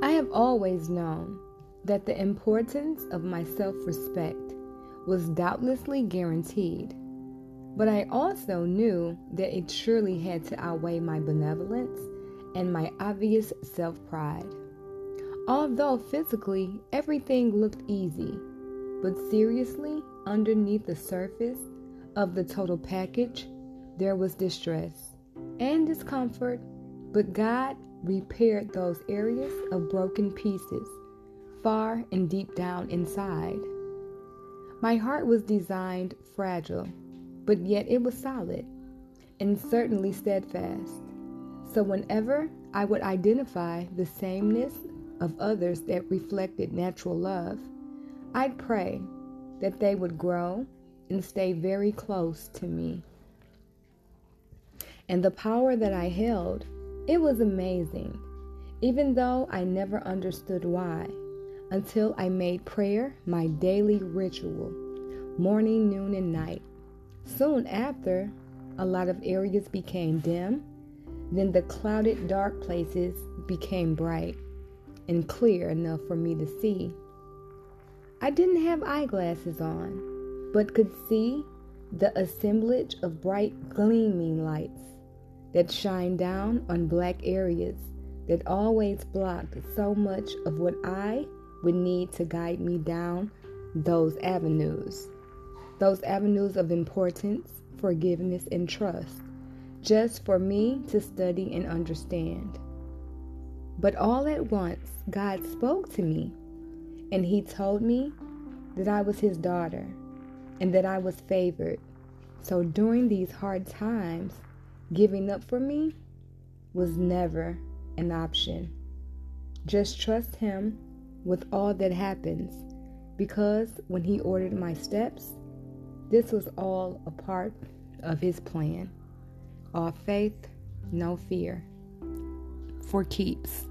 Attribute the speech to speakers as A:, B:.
A: I have always known that the importance of my self respect was doubtlessly guaranteed, but I also knew that it surely had to outweigh my benevolence and my obvious self pride. Although physically everything looked easy, but seriously, underneath the surface of the total package, there was distress and discomfort, but God repaired those areas of broken pieces far and deep down inside. My heart was designed fragile, but yet it was solid and certainly steadfast. So whenever I would identify the sameness of others that reflected natural love, I'd pray that they would grow and stay very close to me. And the power that I held it was amazing, even though I never understood why, until I made prayer my daily ritual, morning, noon, and night. Soon after, a lot of areas became dim, then the clouded dark places became bright and clear enough for me to see. I didn't have eyeglasses on, but could see the assemblage of bright gleaming lights that shine down on black areas that always blocked so much of what I would need to guide me down those avenues. Those avenues of importance, forgiveness, and trust, just for me to study and understand. But all at once, God spoke to me, and He told me that I was His daughter and that I was favored. So during these hard times, Giving up for me was never an option. Just trust Him with all that happens because when He ordered my steps, this was all a part of His plan. All faith, no fear. For keeps.